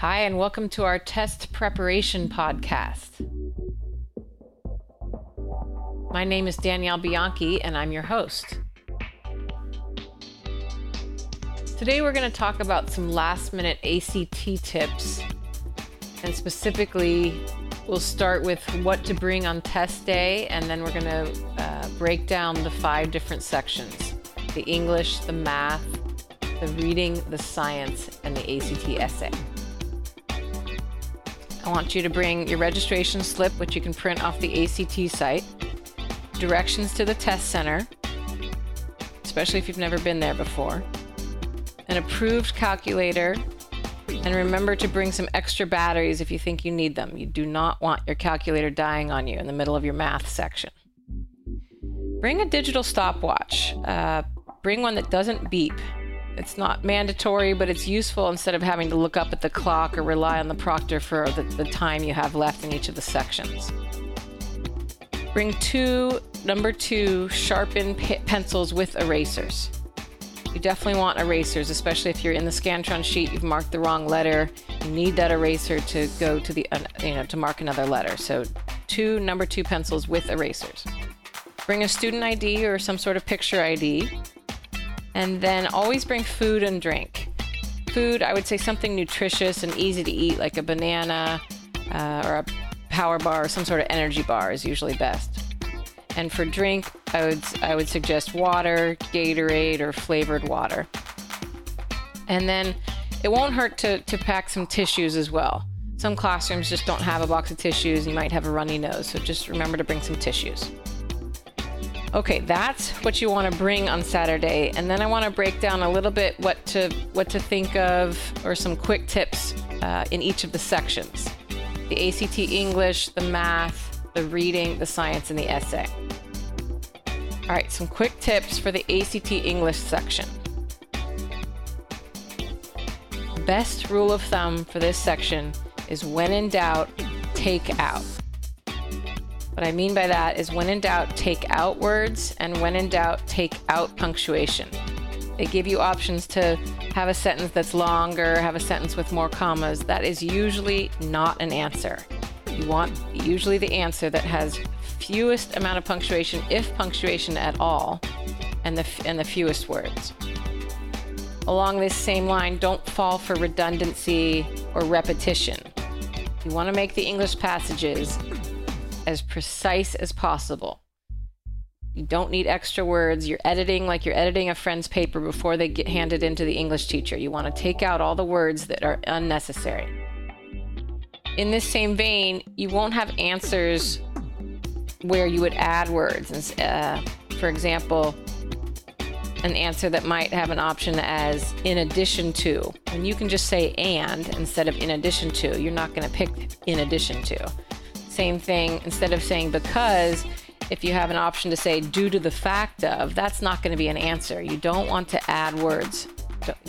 Hi, and welcome to our test preparation podcast. My name is Danielle Bianchi, and I'm your host. Today, we're going to talk about some last minute ACT tips, and specifically, we'll start with what to bring on test day, and then we're going to uh, break down the five different sections the English, the math, the reading, the science, and the ACT essay. I want you to bring your registration slip, which you can print off the ACT site, directions to the test center, especially if you've never been there before, an approved calculator, and remember to bring some extra batteries if you think you need them. You do not want your calculator dying on you in the middle of your math section. Bring a digital stopwatch. Uh, bring one that doesn't beep. It's not mandatory, but it's useful instead of having to look up at the clock or rely on the proctor for the, the time you have left in each of the sections. Bring two number two sharpened pe- pencils with erasers. You definitely want erasers, especially if you're in the Scantron sheet, you've marked the wrong letter. You need that eraser to go to the, you know, to mark another letter. So, two number two pencils with erasers. Bring a student ID or some sort of picture ID. And then always bring food and drink. Food, I would say something nutritious and easy to eat, like a banana uh, or a power bar or some sort of energy bar is usually best. And for drink, I would I would suggest water, Gatorade, or flavored water. And then it won't hurt to, to pack some tissues as well. Some classrooms just don't have a box of tissues. You might have a runny nose, so just remember to bring some tissues. Okay, that's what you want to bring on Saturday, and then I want to break down a little bit what to what to think of or some quick tips uh, in each of the sections: the ACT English, the math, the reading, the science, and the essay. All right, some quick tips for the ACT English section. Best rule of thumb for this section is when in doubt, take out. What I mean by that is when in doubt, take out words, and when in doubt, take out punctuation. They give you options to have a sentence that's longer, have a sentence with more commas. That is usually not an answer. You want usually the answer that has fewest amount of punctuation, if punctuation at all, and the, and the fewest words. Along this same line, don't fall for redundancy or repetition. You want to make the English passages as precise as possible. You don't need extra words. You're editing like you're editing a friend's paper before they get handed into the English teacher. You want to take out all the words that are unnecessary. In this same vein, you won't have answers where you would add words. Uh, for example, an answer that might have an option as in addition to. And you can just say and instead of in addition to. You're not going to pick in addition to same thing instead of saying because if you have an option to say due to the fact of that's not going to be an answer. You don't want to add words.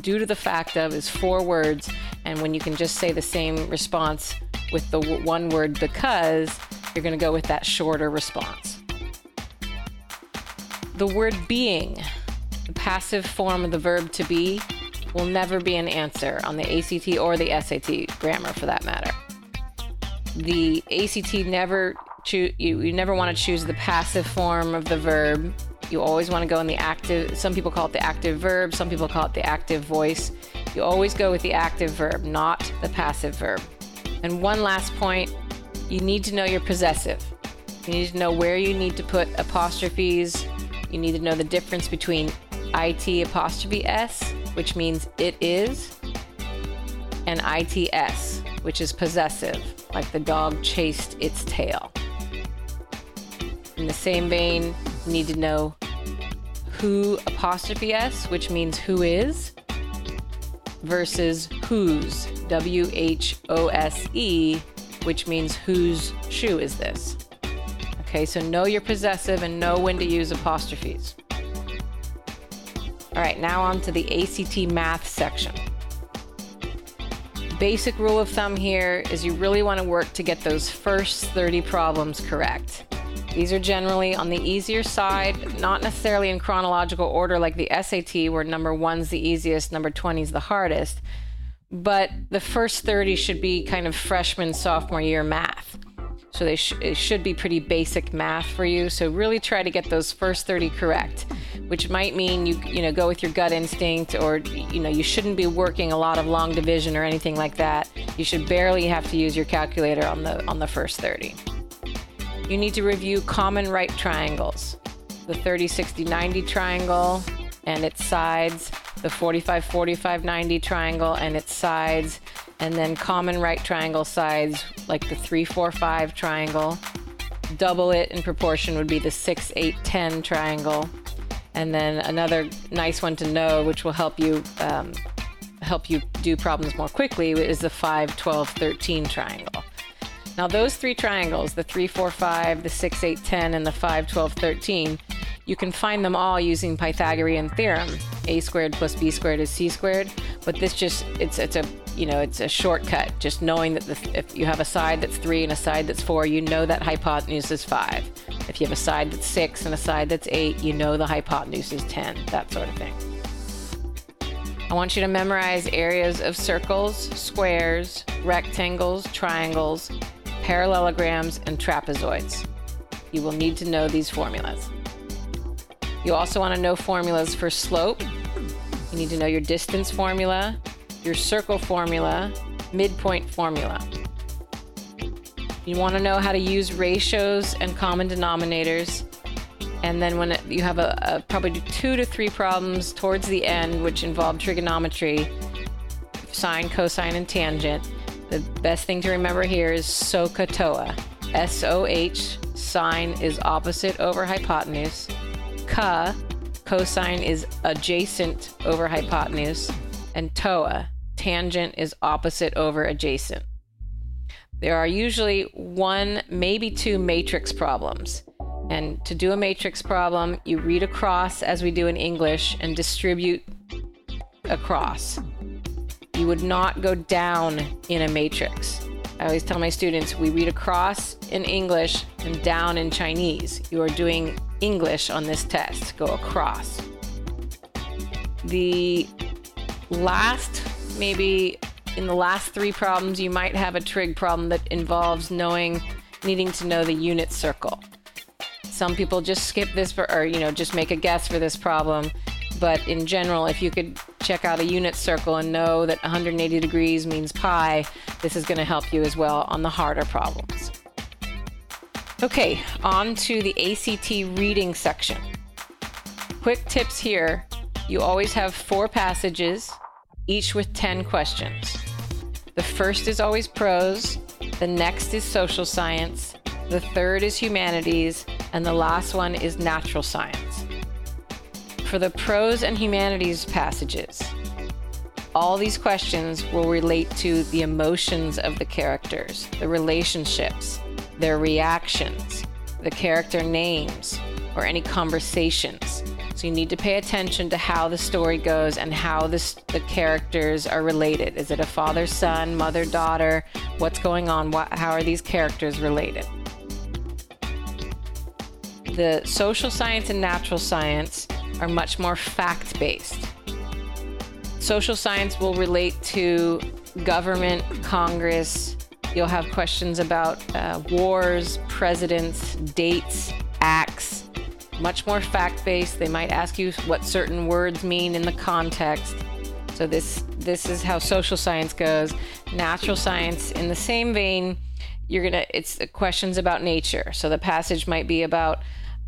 Due to the fact of is four words and when you can just say the same response with the one word because you're going to go with that shorter response. The word being the passive form of the verb to be will never be an answer on the ACT or the SAT grammar for that matter the ACT never you, you never want to choose the passive form of the verb. You always want to go in the active some people call it the active verb, some people call it the active voice. You always go with the active verb, not the passive verb. And one last point, you need to know your possessive. You need to know where you need to put apostrophes. You need to know the difference between it apostrophe s, which means it is, and its, which is possessive like the dog chased its tail. In the same vein, you need to know who apostrophe s, which means who is, versus whose, W H O S E, which means whose shoe is this. Okay, so know your possessive and know when to use apostrophes. All right, now on to the ACT math section basic rule of thumb here is you really want to work to get those first 30 problems correct. These are generally on the easier side, not necessarily in chronological order like the SAT, where number one's the easiest, number 20 is the hardest. but the first 30 should be kind of freshman, sophomore year math. So they sh- it should be pretty basic math for you. So really try to get those first 30 correct, which might mean you you know go with your gut instinct or you know you shouldn't be working a lot of long division or anything like that. You should barely have to use your calculator on the on the first 30. You need to review common right triangles. The 30 60 90 triangle and its sides, the 45 45 90 triangle and its sides and then common right triangle sides like the 3 4 5 triangle double it in proportion would be the 6 8 10 triangle and then another nice one to know which will help you um, help you do problems more quickly is the 5 12 13 triangle now those three triangles the 3 4 5 the 6 8 10 and the 5 12 13 you can find them all using Pythagorean theorem. A squared plus b squared is c squared, but this just it's it's a you know it's a shortcut. Just knowing that the, if you have a side that's three and a side that's four, you know that hypotenuse is five. If you have a side that's six and a side that's eight, you know the hypotenuse is ten. That sort of thing. I want you to memorize areas of circles, squares, rectangles, triangles, parallelograms, and trapezoids. You will need to know these formulas. You also want to know formulas for slope. You need to know your distance formula, your circle formula, midpoint formula. You want to know how to use ratios and common denominators. And then when you have a, a, probably two to three problems towards the end, which involve trigonometry, sine, cosine, and tangent, the best thing to remember here is SOHCAHTOA. S O H, sine is opposite over hypotenuse ka, cosine is adjacent over hypotenuse, and toa, tangent is opposite over adjacent. There are usually one, maybe two matrix problems. And to do a matrix problem, you read across as we do in English and distribute across. You would not go down in a matrix. I always tell my students we read across in English and down in Chinese. You are doing English on this test. Go across. The last, maybe in the last three problems, you might have a trig problem that involves knowing, needing to know the unit circle. Some people just skip this for, or, you know, just make a guess for this problem. But in general, if you could check out a unit circle and know that 180 degrees means pi, this is going to help you as well on the harder problems. Okay, on to the ACT reading section. Quick tips here you always have four passages, each with 10 questions. The first is always prose, the next is social science, the third is humanities, and the last one is natural science. For the prose and humanities passages, all these questions will relate to the emotions of the characters, the relationships, their reactions, the character names, or any conversations. So you need to pay attention to how the story goes and how this, the characters are related. Is it a father son, mother daughter? What's going on? What, how are these characters related? The social science and natural science are much more fact based. Social science will relate to government, Congress, You'll have questions about uh, wars, presidents, dates, acts, much more fact based. They might ask you what certain words mean in the context. So this this is how social science goes. Natural science, in the same vein, you're gonna it's questions about nature. So the passage might be about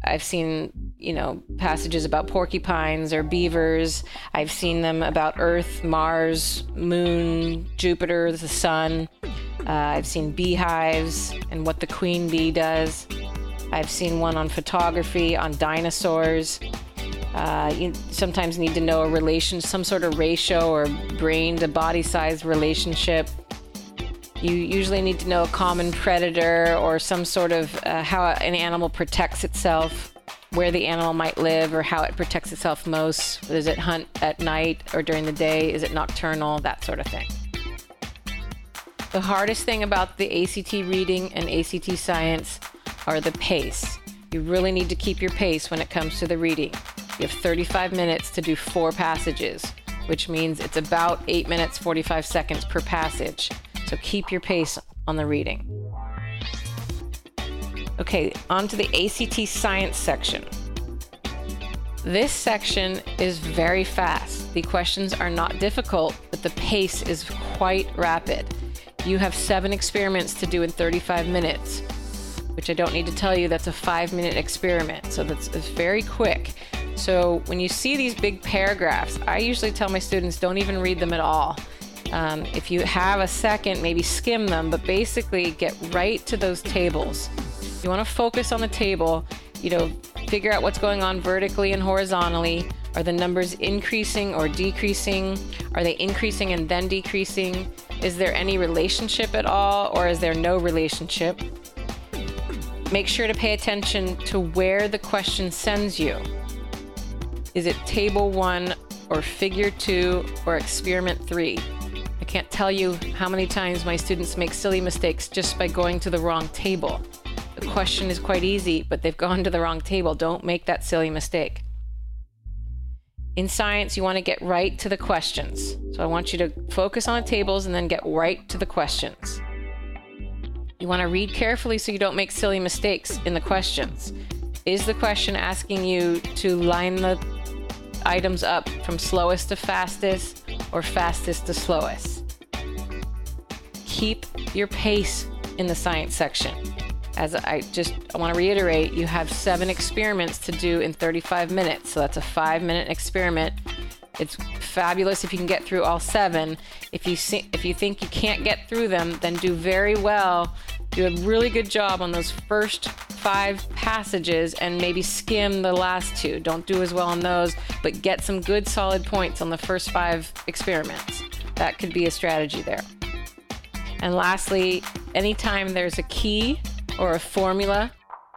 I've seen, you know, passages about porcupines or beavers. I've seen them about Earth, Mars, Moon, Jupiter, the Sun. Uh, I've seen beehives and what the queen bee does. I've seen one on photography, on dinosaurs. Uh, you sometimes need to know a relation, some sort of ratio or brain to body size relationship. You usually need to know a common predator or some sort of uh, how an animal protects itself, where the animal might live, or how it protects itself most. Does it hunt at night or during the day? Is it nocturnal? That sort of thing. The hardest thing about the ACT reading and ACT science are the pace. You really need to keep your pace when it comes to the reading. You have 35 minutes to do four passages. which means it's about 8 minutes 45 seconds per passage. So keep your pace on the reading. Okay, on to the ACT science section. This section is very fast. The questions are not difficult, but the pace is quite rapid. You have seven experiments to do in 35 minutes, which I don't need to tell you, that's a five minute experiment. So that's it's very quick. So when you see these big paragraphs, I usually tell my students don't even read them at all. Um, if you have a second, maybe skim them, but basically get right to those tables. You want to focus on the table, you know, figure out what's going on vertically and horizontally. Are the numbers increasing or decreasing? Are they increasing and then decreasing? Is there any relationship at all, or is there no relationship? Make sure to pay attention to where the question sends you. Is it table one, or figure two, or experiment three? I can't tell you how many times my students make silly mistakes just by going to the wrong table. The question is quite easy, but they've gone to the wrong table. Don't make that silly mistake. In science, you want to get right to the questions. So I want you to focus on the tables and then get right to the questions. You want to read carefully so you don't make silly mistakes in the questions. Is the question asking you to line the items up from slowest to fastest or fastest to slowest? Keep your pace in the science section as I just I want to reiterate, you have seven experiments to do in 35 minutes. So that's a five minute experiment. It's fabulous if you can get through all seven. If you see, if you think you can't get through them, then do very well. Do a really good job on those first five passages and maybe skim the last two. Don't do as well on those, but get some good solid points on the first five experiments. That could be a strategy there. And lastly, anytime there's a key or a formula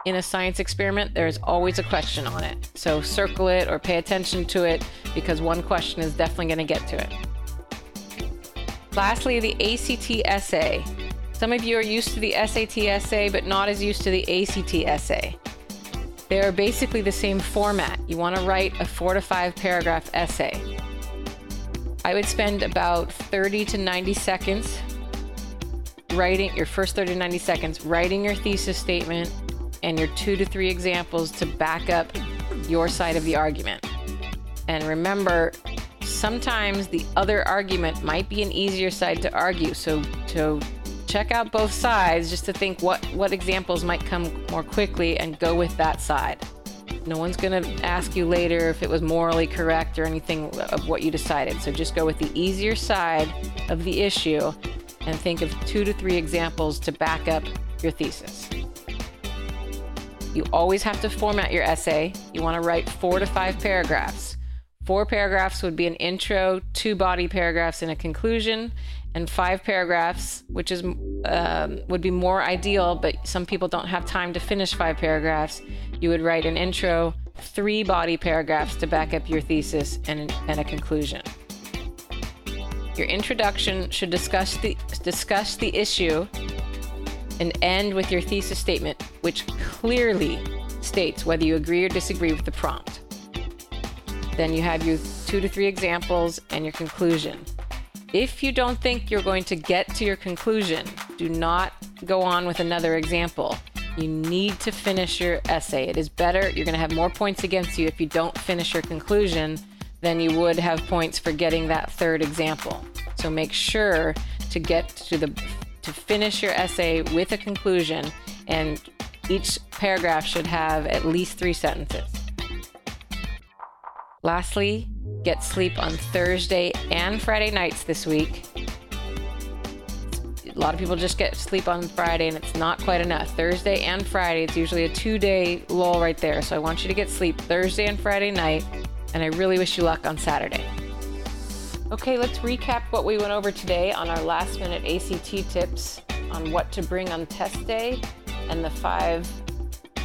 in a science experiment, there's always a question on it. So circle it or pay attention to it because one question is definitely going to get to it. Lastly, the ACT essay. Some of you are used to the SAT essay, but not as used to the ACT essay. They are basically the same format. You want to write a four to five paragraph essay. I would spend about 30 to 90 seconds writing your first 30 to 90 seconds, writing your thesis statement and your two to three examples to back up your side of the argument. And remember, sometimes the other argument might be an easier side to argue. So to check out both sides just to think what what examples might come more quickly and go with that side. No one's going to ask you later if it was morally correct or anything of what you decided. So just go with the easier side of the issue and think of two to three examples to back up your thesis. You always have to format your essay. You want to write four to five paragraphs. Four paragraphs would be an intro, two body paragraphs, and a conclusion, and five paragraphs, which is um, would be more ideal, but some people don't have time to finish five paragraphs. You would write an intro, three body paragraphs to back up your thesis, and, and a conclusion. Your introduction should discuss the discuss the issue and end with your thesis statement, which clearly states whether you agree or disagree with the prompt. Then you have your two to three examples and your conclusion. If you don't think you're going to get to your conclusion, do not go on with another example. You need to finish your essay. It is better, you're going to have more points against you if you don't finish your conclusion than you would have points for getting that third example. So make sure to get to the to finish your essay with a conclusion and each paragraph should have at least 3 sentences. Lastly, get sleep on Thursday and Friday nights this week. A lot of people just get sleep on Friday and it's not quite enough. Thursday and Friday, it's usually a two day lull right there. So I want you to get sleep Thursday and Friday night and I really wish you luck on Saturday. Okay, let's recap what we went over today on our last minute ACT tips on what to bring on test day and the five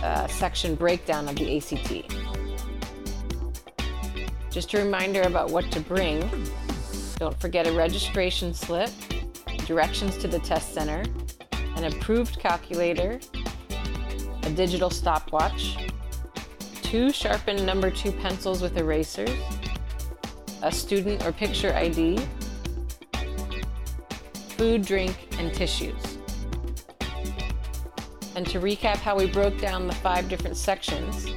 uh, section breakdown of the ACT. Just a reminder about what to bring. Don't forget a registration slip, directions to the test center, an approved calculator, a digital stopwatch, two sharpened number two pencils with erasers, a student or picture ID, food, drink, and tissues. And to recap how we broke down the five different sections,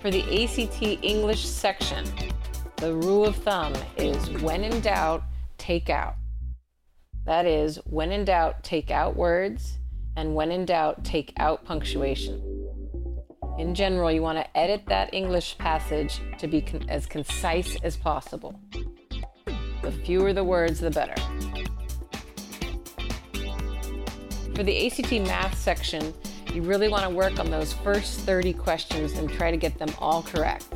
for the ACT English section, the rule of thumb is when in doubt, take out. That is, when in doubt, take out words, and when in doubt, take out punctuation. In general, you want to edit that English passage to be con- as concise as possible. The fewer the words, the better. For the ACT math section, you really want to work on those first 30 questions and try to get them all correct.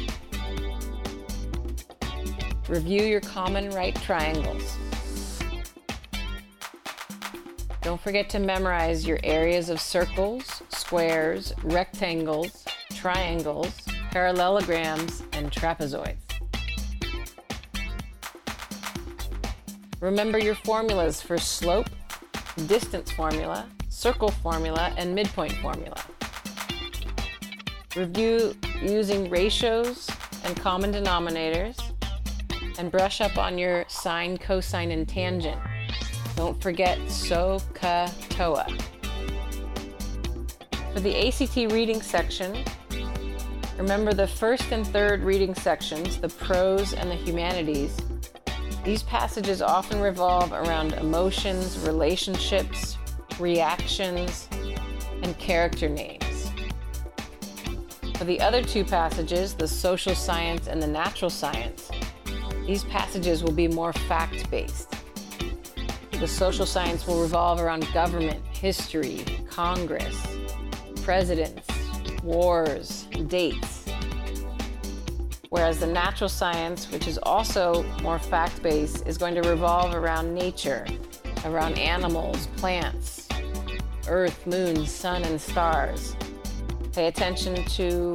Review your common right triangles. Don't forget to memorize your areas of circles, squares, rectangles, triangles, parallelograms, and trapezoids. Remember your formulas for slope, distance formula, circle formula, and midpoint formula. Review using ratios and common denominators, and brush up on your sine, cosine, and tangent. Don't forget SOHCAHTOA. For the ACT reading section, remember the first and third reading sections, the prose and the humanities. These passages often revolve around emotions, relationships, reactions, and character names. For the other two passages, the social science and the natural science, these passages will be more fact based. The social science will revolve around government, history, Congress, presidents, wars, dates. Whereas the natural science, which is also more fact based, is going to revolve around nature, around animals, plants, earth, moon, sun, and stars. Pay attention to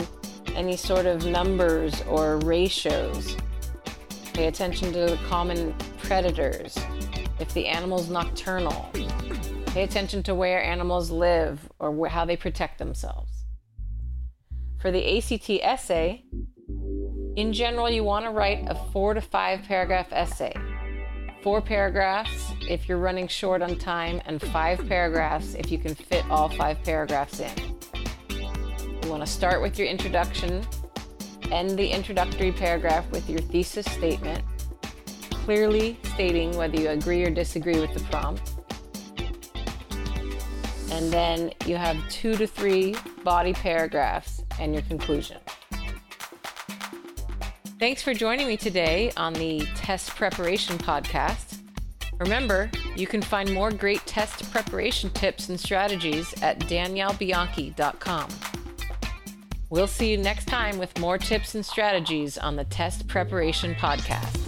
any sort of numbers or ratios. Pay attention to the common predators, if the animal's nocturnal. Pay attention to where animals live or how they protect themselves. For the ACT essay, in general, you want to write a four to five paragraph essay. Four paragraphs if you're running short on time, and five paragraphs if you can fit all five paragraphs in. You want to start with your introduction, end the introductory paragraph with your thesis statement, clearly stating whether you agree or disagree with the prompt. And then you have two to three body paragraphs and your conclusion. Thanks for joining me today on the Test Preparation Podcast. Remember, you can find more great test preparation tips and strategies at daniellebianchi.com. We'll see you next time with more tips and strategies on the Test Preparation Podcast.